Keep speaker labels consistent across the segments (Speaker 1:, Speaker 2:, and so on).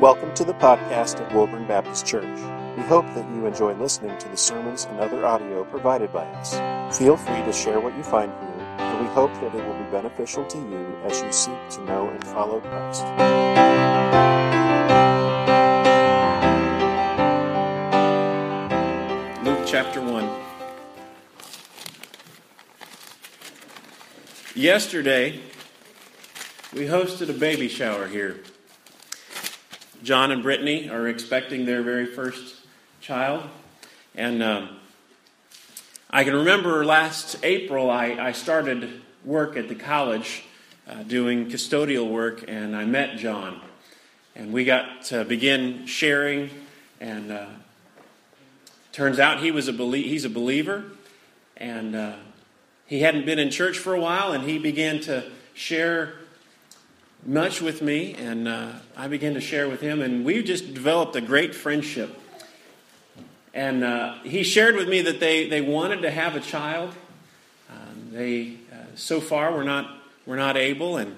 Speaker 1: Welcome to the podcast of Woburn Baptist Church. We hope that you enjoy listening to the sermons and other audio provided by us. Feel free to share what you find here, and we hope that it will be beneficial to you as you seek to know and follow Christ. Luke chapter 1. Yesterday, we hosted a baby shower here. John and Brittany are expecting their very first child. And um, I can remember last April, I, I started work at the college uh, doing custodial work, and I met John. And we got to begin sharing, and uh, turns out he was a belie- he's a believer, and uh, he hadn't been in church for a while, and he began to share much with me, and uh, I began to share with him, and we just developed a great friendship. And uh, he shared with me that they, they wanted to have a child. Um, they uh, so far were not were not able, and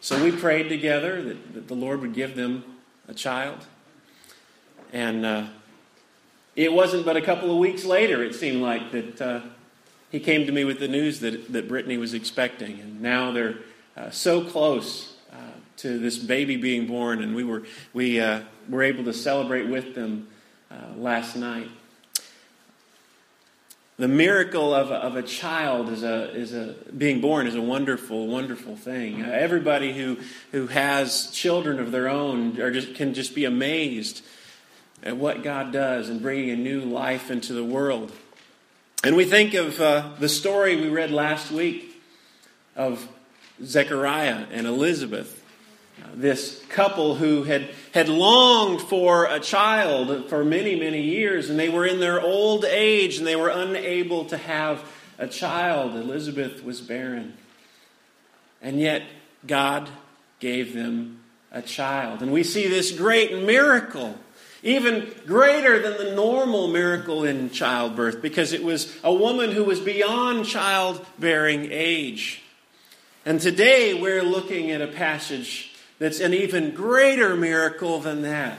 Speaker 1: so we prayed together that, that the Lord would give them a child. And uh, it wasn't but a couple of weeks later, it seemed like that uh, he came to me with the news that that Brittany was expecting, and now they're uh, so close to this baby being born, and we were we uh, were able to celebrate with them uh, last night. The miracle of a, of a child is a, is a being born is a wonderful, wonderful thing. Uh, everybody who who has children of their own just can just be amazed at what God does in bringing a new life into the world. And we think of uh, the story we read last week of Zechariah and Elizabeth this couple who had, had longed for a child for many, many years, and they were in their old age and they were unable to have a child. Elizabeth was barren. And yet, God gave them a child. And we see this great miracle, even greater than the normal miracle in childbirth, because it was a woman who was beyond childbearing age. And today we're looking at a passage that's an even greater miracle than that.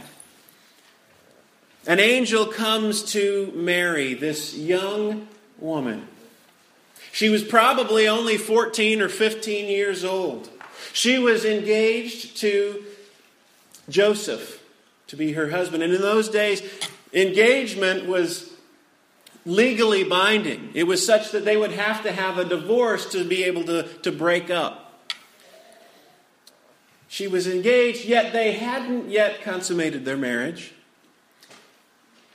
Speaker 1: An angel comes to Mary, this young woman. She was probably only 14 or 15 years old. She was engaged to Joseph to be her husband. And in those days, engagement was legally binding. It was such that they would have to have a divorce to be able to, to break up. She was engaged, yet they hadn't yet consummated their marriage.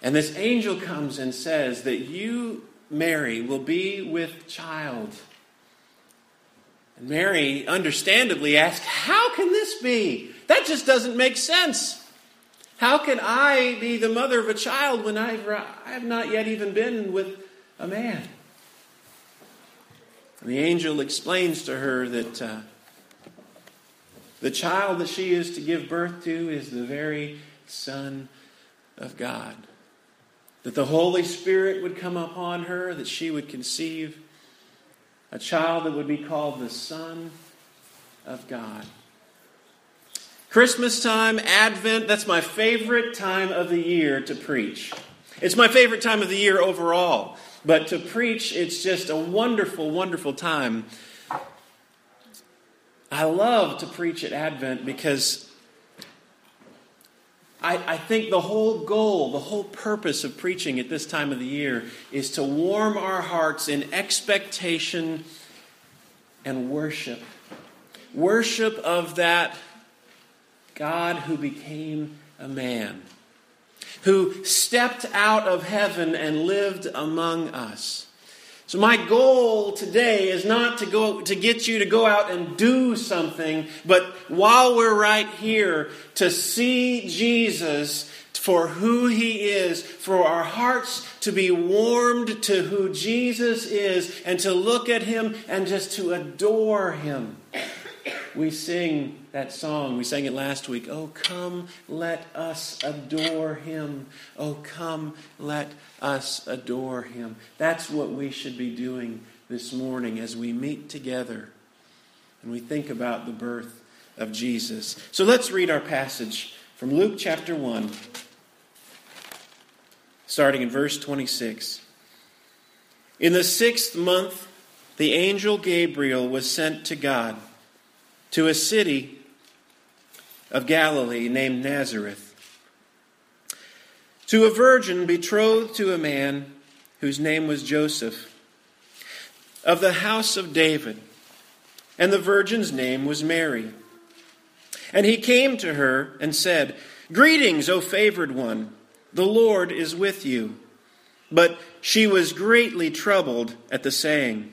Speaker 1: And this angel comes and says that you, Mary, will be with child. And Mary understandably asks, How can this be? That just doesn't make sense. How can I be the mother of a child when I've, I have not yet even been with a man? And the angel explains to her that. Uh, the child that she is to give birth to is the very Son of God. That the Holy Spirit would come upon her, that she would conceive a child that would be called the Son of God. Christmas time, Advent, that's my favorite time of the year to preach. It's my favorite time of the year overall. But to preach, it's just a wonderful, wonderful time I love to preach at Advent because I, I, think the whole goal, the whole purpose of preaching at this time of the year is to warm our hearts in expectation and worship. Worship of that God who became a man, who stepped out of heaven and lived among us. So my goal today is not to go to get you to go out and do something, but while we're right here to see Jesus for who he is, for our hearts to be warmed to who Jesus is and to look at him and just to adore him. We sing that song. We sang it last week. Oh, come, let us adore him. Oh, come, let us adore him. That's what we should be doing this morning as we meet together and we think about the birth of Jesus. So let's read our passage from Luke chapter 1, starting in verse 26. In the sixth month, the angel Gabriel was sent to God to a city of Galilee named Nazareth to a virgin betrothed to a man whose name was Joseph of the house of David, and the virgin's name was Mary. And he came to her and said, Greetings, O favored one, the Lord is with you. But she was greatly troubled at the saying,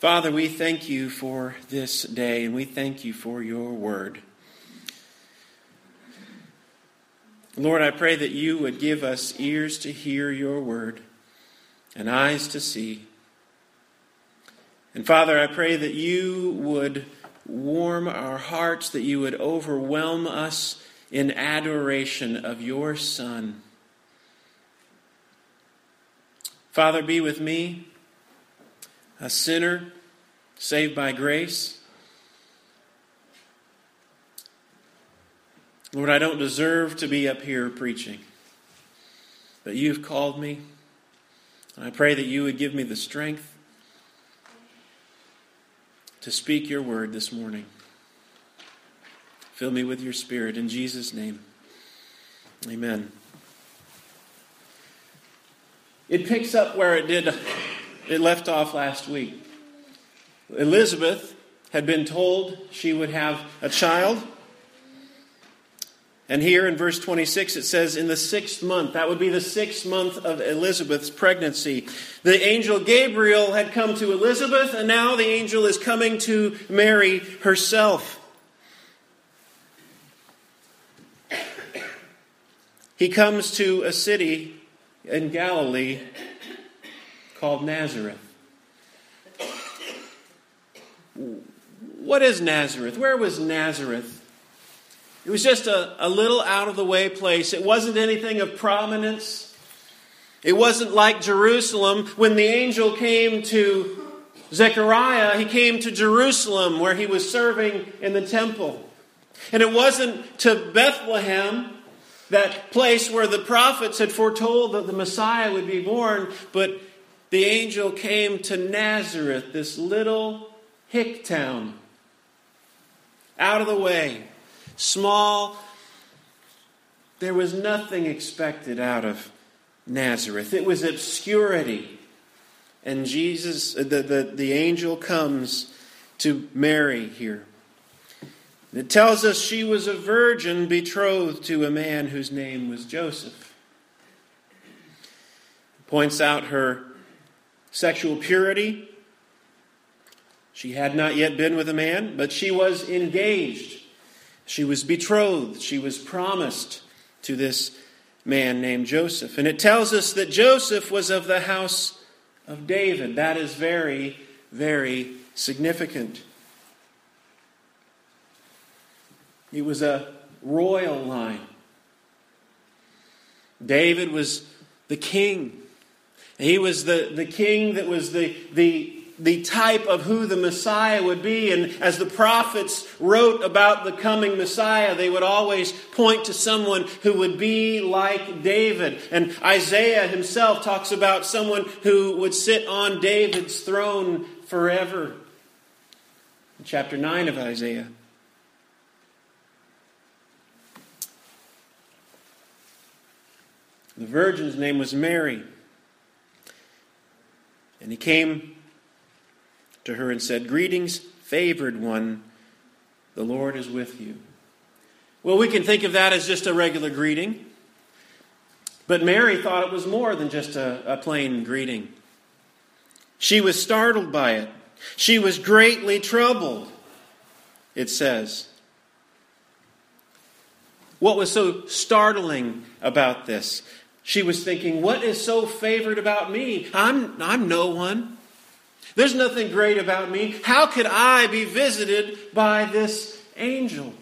Speaker 1: Father, we thank you for this day, and we thank you for your word. Lord, I pray that you would give us ears to hear your word and eyes to see. And Father, I pray that you would warm our hearts, that you would overwhelm us in adoration of your Son. Father, be with me, a sinner saved by grace. Lord, I don't deserve to be up here preaching, but you've called me. And I pray that you would give me the strength to speak your word this morning. Fill me with your spirit in Jesus' name. Amen. It picks up where it did it left off last week. Elizabeth had been told she would have a child. And here in verse 26, it says, in the sixth month, that would be the sixth month of Elizabeth's pregnancy. The angel Gabriel had come to Elizabeth, and now the angel is coming to Mary herself. He comes to a city in Galilee called Nazareth. What is Nazareth? Where was Nazareth? It was just a, a little out of the way place. It wasn't anything of prominence. It wasn't like Jerusalem. When the angel came to Zechariah, he came to Jerusalem where he was serving in the temple. And it wasn't to Bethlehem, that place where the prophets had foretold that the Messiah would be born, but the angel came to Nazareth, this little hick town, out of the way small. There was nothing expected out of Nazareth. It was obscurity. And Jesus, uh, the, the, the angel comes to Mary here. It tells us she was a virgin betrothed to a man whose name was Joseph. Points out her sexual purity. She had not yet been with a man, but she was engaged. She was betrothed, she was promised to this man named Joseph. And it tells us that Joseph was of the house of David. That is very, very significant. He was a royal line. David was the king. He was the, the king that was the, the, the type of who the Messiah would be. And as the prophets wrote about the coming Messiah, they would always point to someone who would be like David. And Isaiah himself talks about someone who would sit on David's throne forever. In chapter 9 of Isaiah. The virgin's name was Mary. And he came to her and said, Greetings, favored one, the Lord is with you. Well, we can think of that as just a regular greeting. But Mary thought it was more than just a, a plain greeting. She was startled by it. She was greatly troubled, it says. What was so startling about this? She was thinking, What is so favored about me? I'm, I'm no one. There's nothing great about me. How could I be visited by this angel?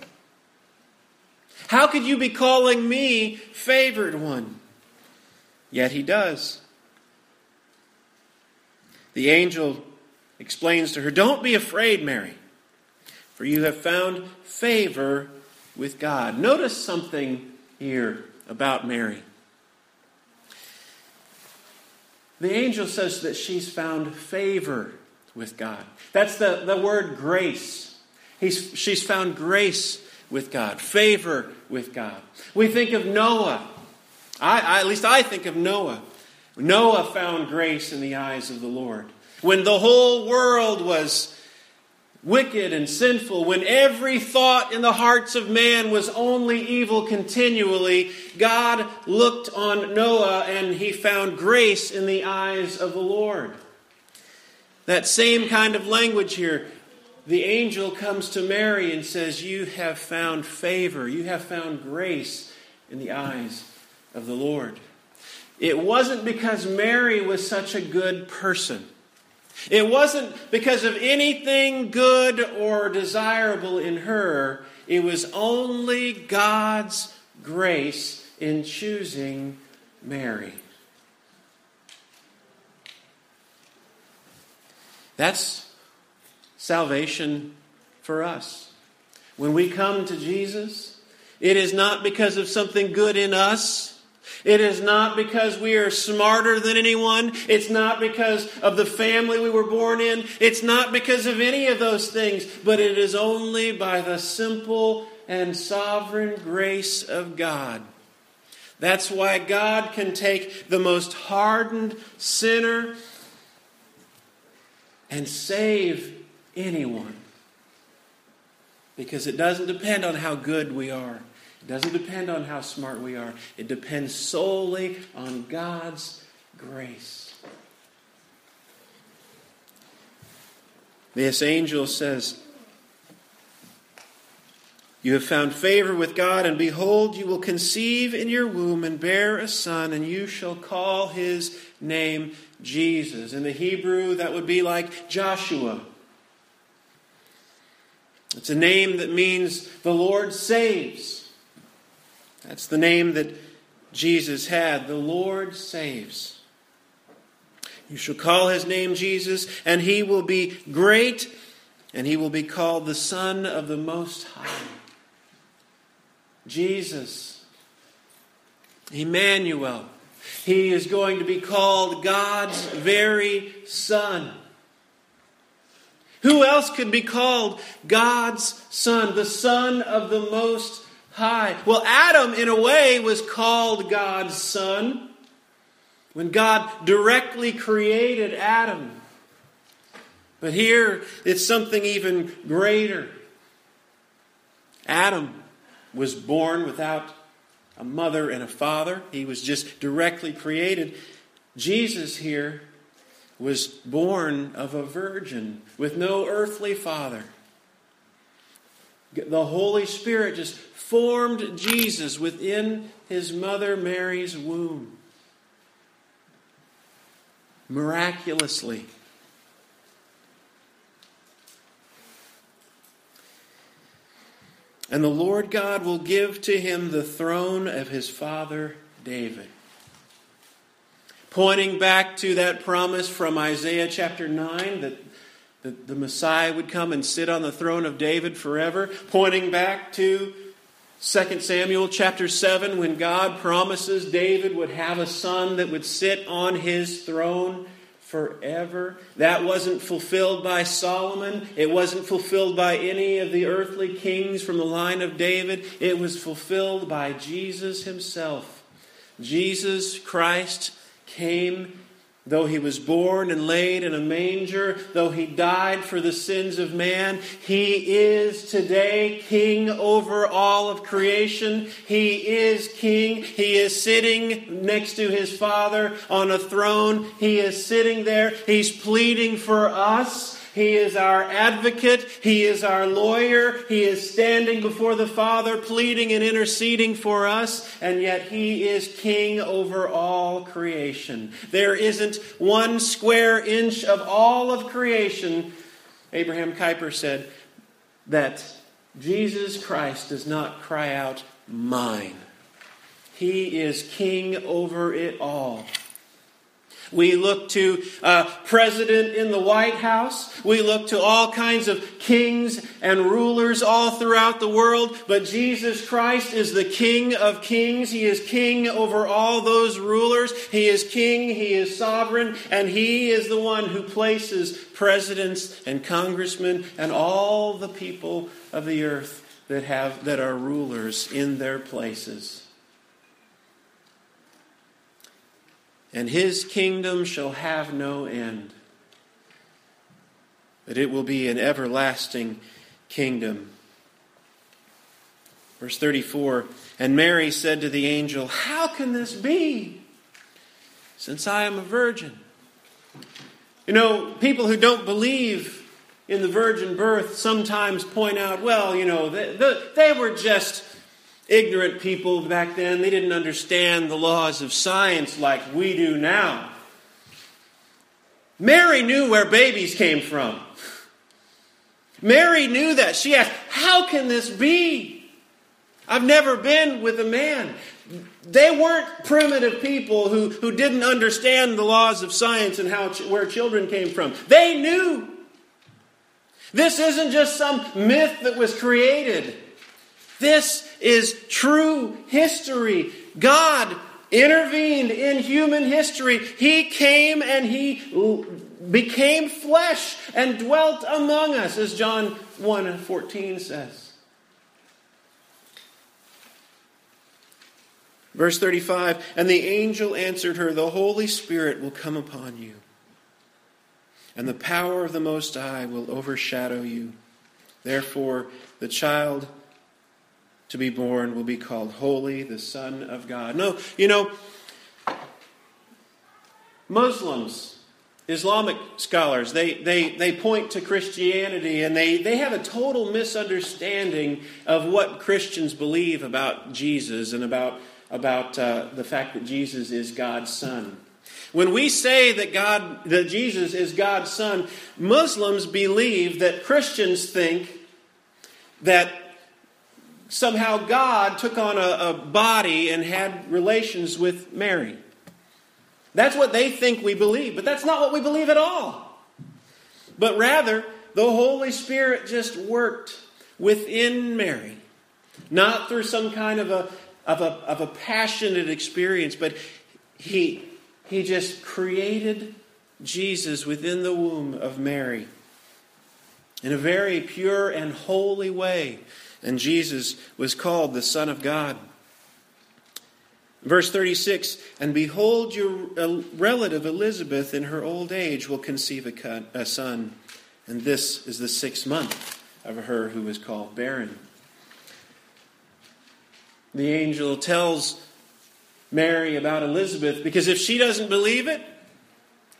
Speaker 1: How could you be calling me favored one? Yet he does. The angel explains to her, Don't be afraid, Mary, for you have found favor with God. Notice something here about Mary. The angel says that she's found favor with God. That's the, the word grace. He's, she's found grace with God, favor with God. We think of Noah. I, I, at least I think of Noah. Noah found grace in the eyes of the Lord. When the whole world was wicked and sinful, when every thought in the hearts of man was only evil continually, God looked on Noah and he found grace in the eyes of the Lord. That same kind of language here. The angel comes to Mary and says, You have found favor, you have found grace in the eyes of the Lord. It wasn't because Mary was such a good person. It wasn't because of anything good or desirable in her. It was only God's grace in choosing Mary. That's salvation for us. When we come to Jesus, it is not because of something good in us. It is not because we are smarter than anyone. It's not because of the family we were born in. It's not because of any of those things. But it is only by the simple and sovereign grace of God. That's why God can take the most hardened sinner and save anyone. Because it doesn't depend on how good we are. It doesn't depend on how smart we are, it depends solely on God's grace. This angel says, You have found favor with God, and behold, you will conceive in your womb and bear a son, and you shall call his name Jesus. In the Hebrew, that would be like Joshua. It's a name that means the Lord saves. That's the name that Jesus had. The Lord saves. You shall call his name Jesus, and he will be great, and he will be called the Son of the Most High. Jesus, Emmanuel. He is going to be called God's very Son. Who else could be called God's Son, the Son of the Most high. Well, Adam, in a way, was called God's son when God directly created Adam. But here, it's something even greater. Adam was born without a mother and a father, he was just directly created. Jesus here was born of a virgin with no earthly father. The Holy Spirit just formed Jesus within his mother Mary's womb. Miraculously. And the Lord God will give to him the throne of his father David. pointing back to that promise from Isaiah chapter 9 that that the Messiah would come and sit on the throne of David forever, pointing back to 2 Samuel chapter 7 when God promises David would have a son that would sit on his throne forever. That wasn't fulfilled by Solomon. It wasn't fulfilled by any of the earthly kings from the line of David. It was fulfilled by Jesus himself. Jesus Christ came Though he was born and laid in a manger, though he died for the sins of man, he is today king over all of creation. He is king. He is sitting next to his Father on a throne. He is sitting there. He's pleading for us. He is our advocate. He is our lawyer. He is standing before the Father, pleading and interceding for us, and yet He is king over all creation. There isn't one square inch of all of creation, Abraham Kuyper said, that Jesus Christ does not cry out, Mine. He is king over it all. We look to a president in the White House. We look to all kinds of kings and rulers all throughout the world. But Jesus Christ is the King of kings. He is king over all those rulers. He is king. He is sovereign. And he is the one who places presidents and congressmen and all the people of the earth that, have, that are rulers in their places. And his kingdom shall have no end. But it will be an everlasting kingdom. Verse 34 And Mary said to the angel, How can this be, since I am a virgin? You know, people who don't believe in the virgin birth sometimes point out, well, you know, they, they were just ignorant people back then. They didn't understand the laws of science like we do now. Mary knew where babies came from. Mary knew that. She asked, How can this be? I've never been with a man. They weren't primitive people who, who didn't understand the laws of science and how, where children came from. They knew. This isn't just some myth that was created. This is true history. God intervened in human history. He came and he became flesh and dwelt among us, as John 1 14 says. Verse 35 And the angel answered her, The Holy Spirit will come upon you, and the power of the Most High will overshadow you. Therefore, the child to be born will be called Holy, the Son of God. No, you know, Muslims, Islamic scholars, they, they, they point to Christianity and they, they have a total misunderstanding of what Christians believe about Jesus and about, about uh, the fact that Jesus is God's Son. When we say that God that Jesus is God's son, Muslims believe that Christians think that somehow God took on a, a, body and had relations with Mary. That's what they think we believe, but that's not what we believe at all. But rather, the Holy Spirit just worked within Mary, not through some kind of a, of a, of a passionate experience, but he, he just created Jesus within the womb of Mary in a very pure and holy way and Jesus was called the Son of God. Verse 36 And behold, your relative Elizabeth in her old age will conceive a son, and this is the sixth month of her who was called barren. The angel tells Mary about Elizabeth because if she doesn't believe it,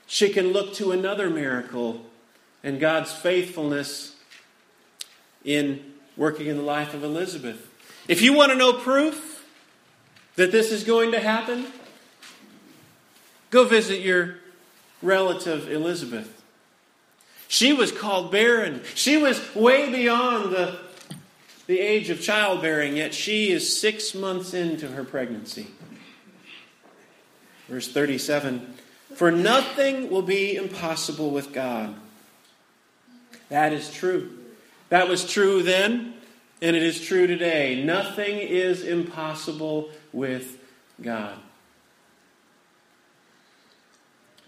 Speaker 1: she can look to another miracle and God's faithfulness in working in the life of Elizabeth. If you want to know proof that this is going to happen, go visit your relative Elizabeth. She was called barren. She was way beyond the, the age of childbearing, yet she is six months into her pregnancy. Verse 37 For nothing will be impossible with God. That is true. That was true then, and it is true today. Nothing is impossible with God.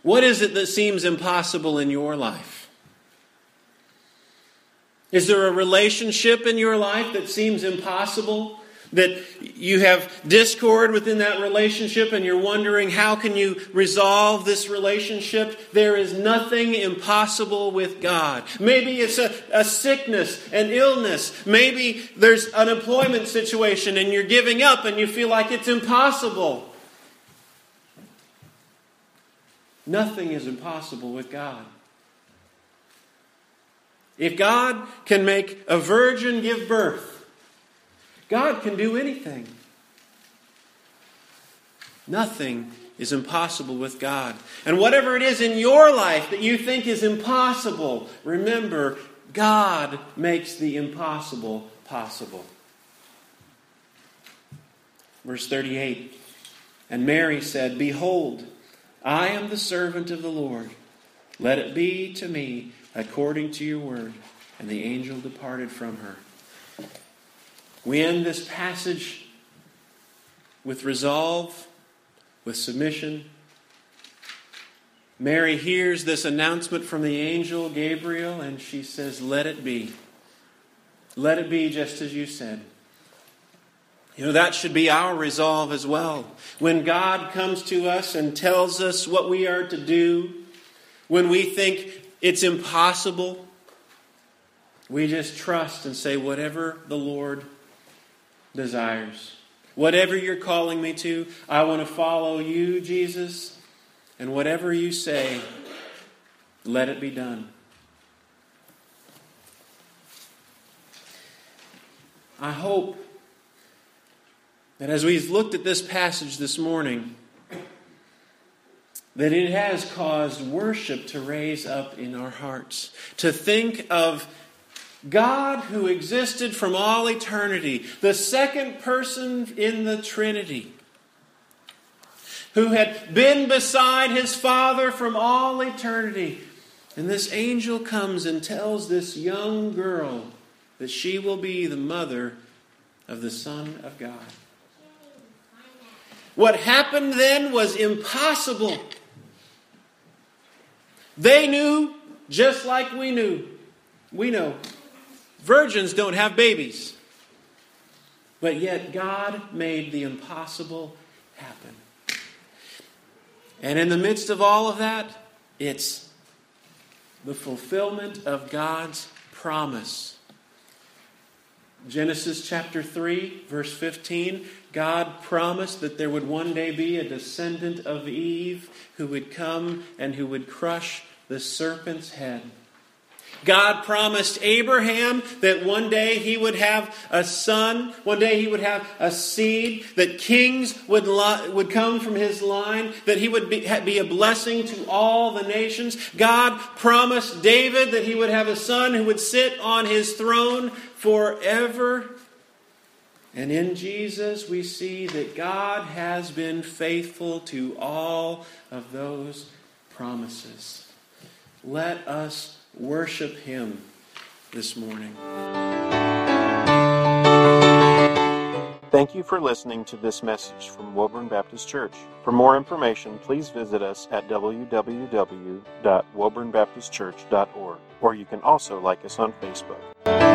Speaker 1: What is it that seems impossible in your life? Is there a relationship in your life that seems impossible? That you have discord within that relationship and you're wondering how can you resolve this relationship? There is nothing impossible with God. Maybe it's a, a sickness, an illness. Maybe there's an employment situation and you're giving up and you feel like it's impossible. Nothing is impossible with God. If God can make a virgin give birth, God can do anything. Nothing is impossible with God. And whatever it is in your life that you think is impossible, remember, God makes the impossible possible. Verse 38 And Mary said, Behold, I am the servant of the Lord. Let it be to me according to your word. And the angel departed from her. We end this passage with resolve, with submission. Mary hears this announcement from the angel Gabriel, and she says, Let it be. Let it be just as you said. You know, that should be our resolve as well. When God comes to us and tells us what we are to do, when we think it's impossible, we just trust and say, whatever the Lord desires. Whatever you're calling me to, I want to follow you, Jesus. And whatever you say, let it be done. I hope that as we've looked at this passage this morning, that it has caused worship to raise up in our hearts, to think of God who existed from all eternity, the second person in the Trinity, who had been beside his Father from all eternity. And this angel comes and tells this young girl that she will be the mother of the Son of God. What happened then was impossible. They knew just like we knew. We know. Virgins don't have babies. But yet God made the impossible happen. And in the midst of all of that, it's the fulfillment of God's promise. Genesis chapter 3, verse 15 God promised that there would one day be a descendant of Eve who would come and who would crush the serpent's head. God promised Abraham that one day he would have a son, one day he would have a seed, that kings would, would come from his line, that he would be, be a blessing to all the nations. God promised David that he would have a son who would sit on his throne forever. And in Jesus, we see that God has been faithful to all of those promises. Let us worship Him this morning.
Speaker 2: Thank you for listening to this message from Woburn Baptist Church. For more information, please visit us at www.woburnbaptistchurch.org, or you can also like us on Facebook.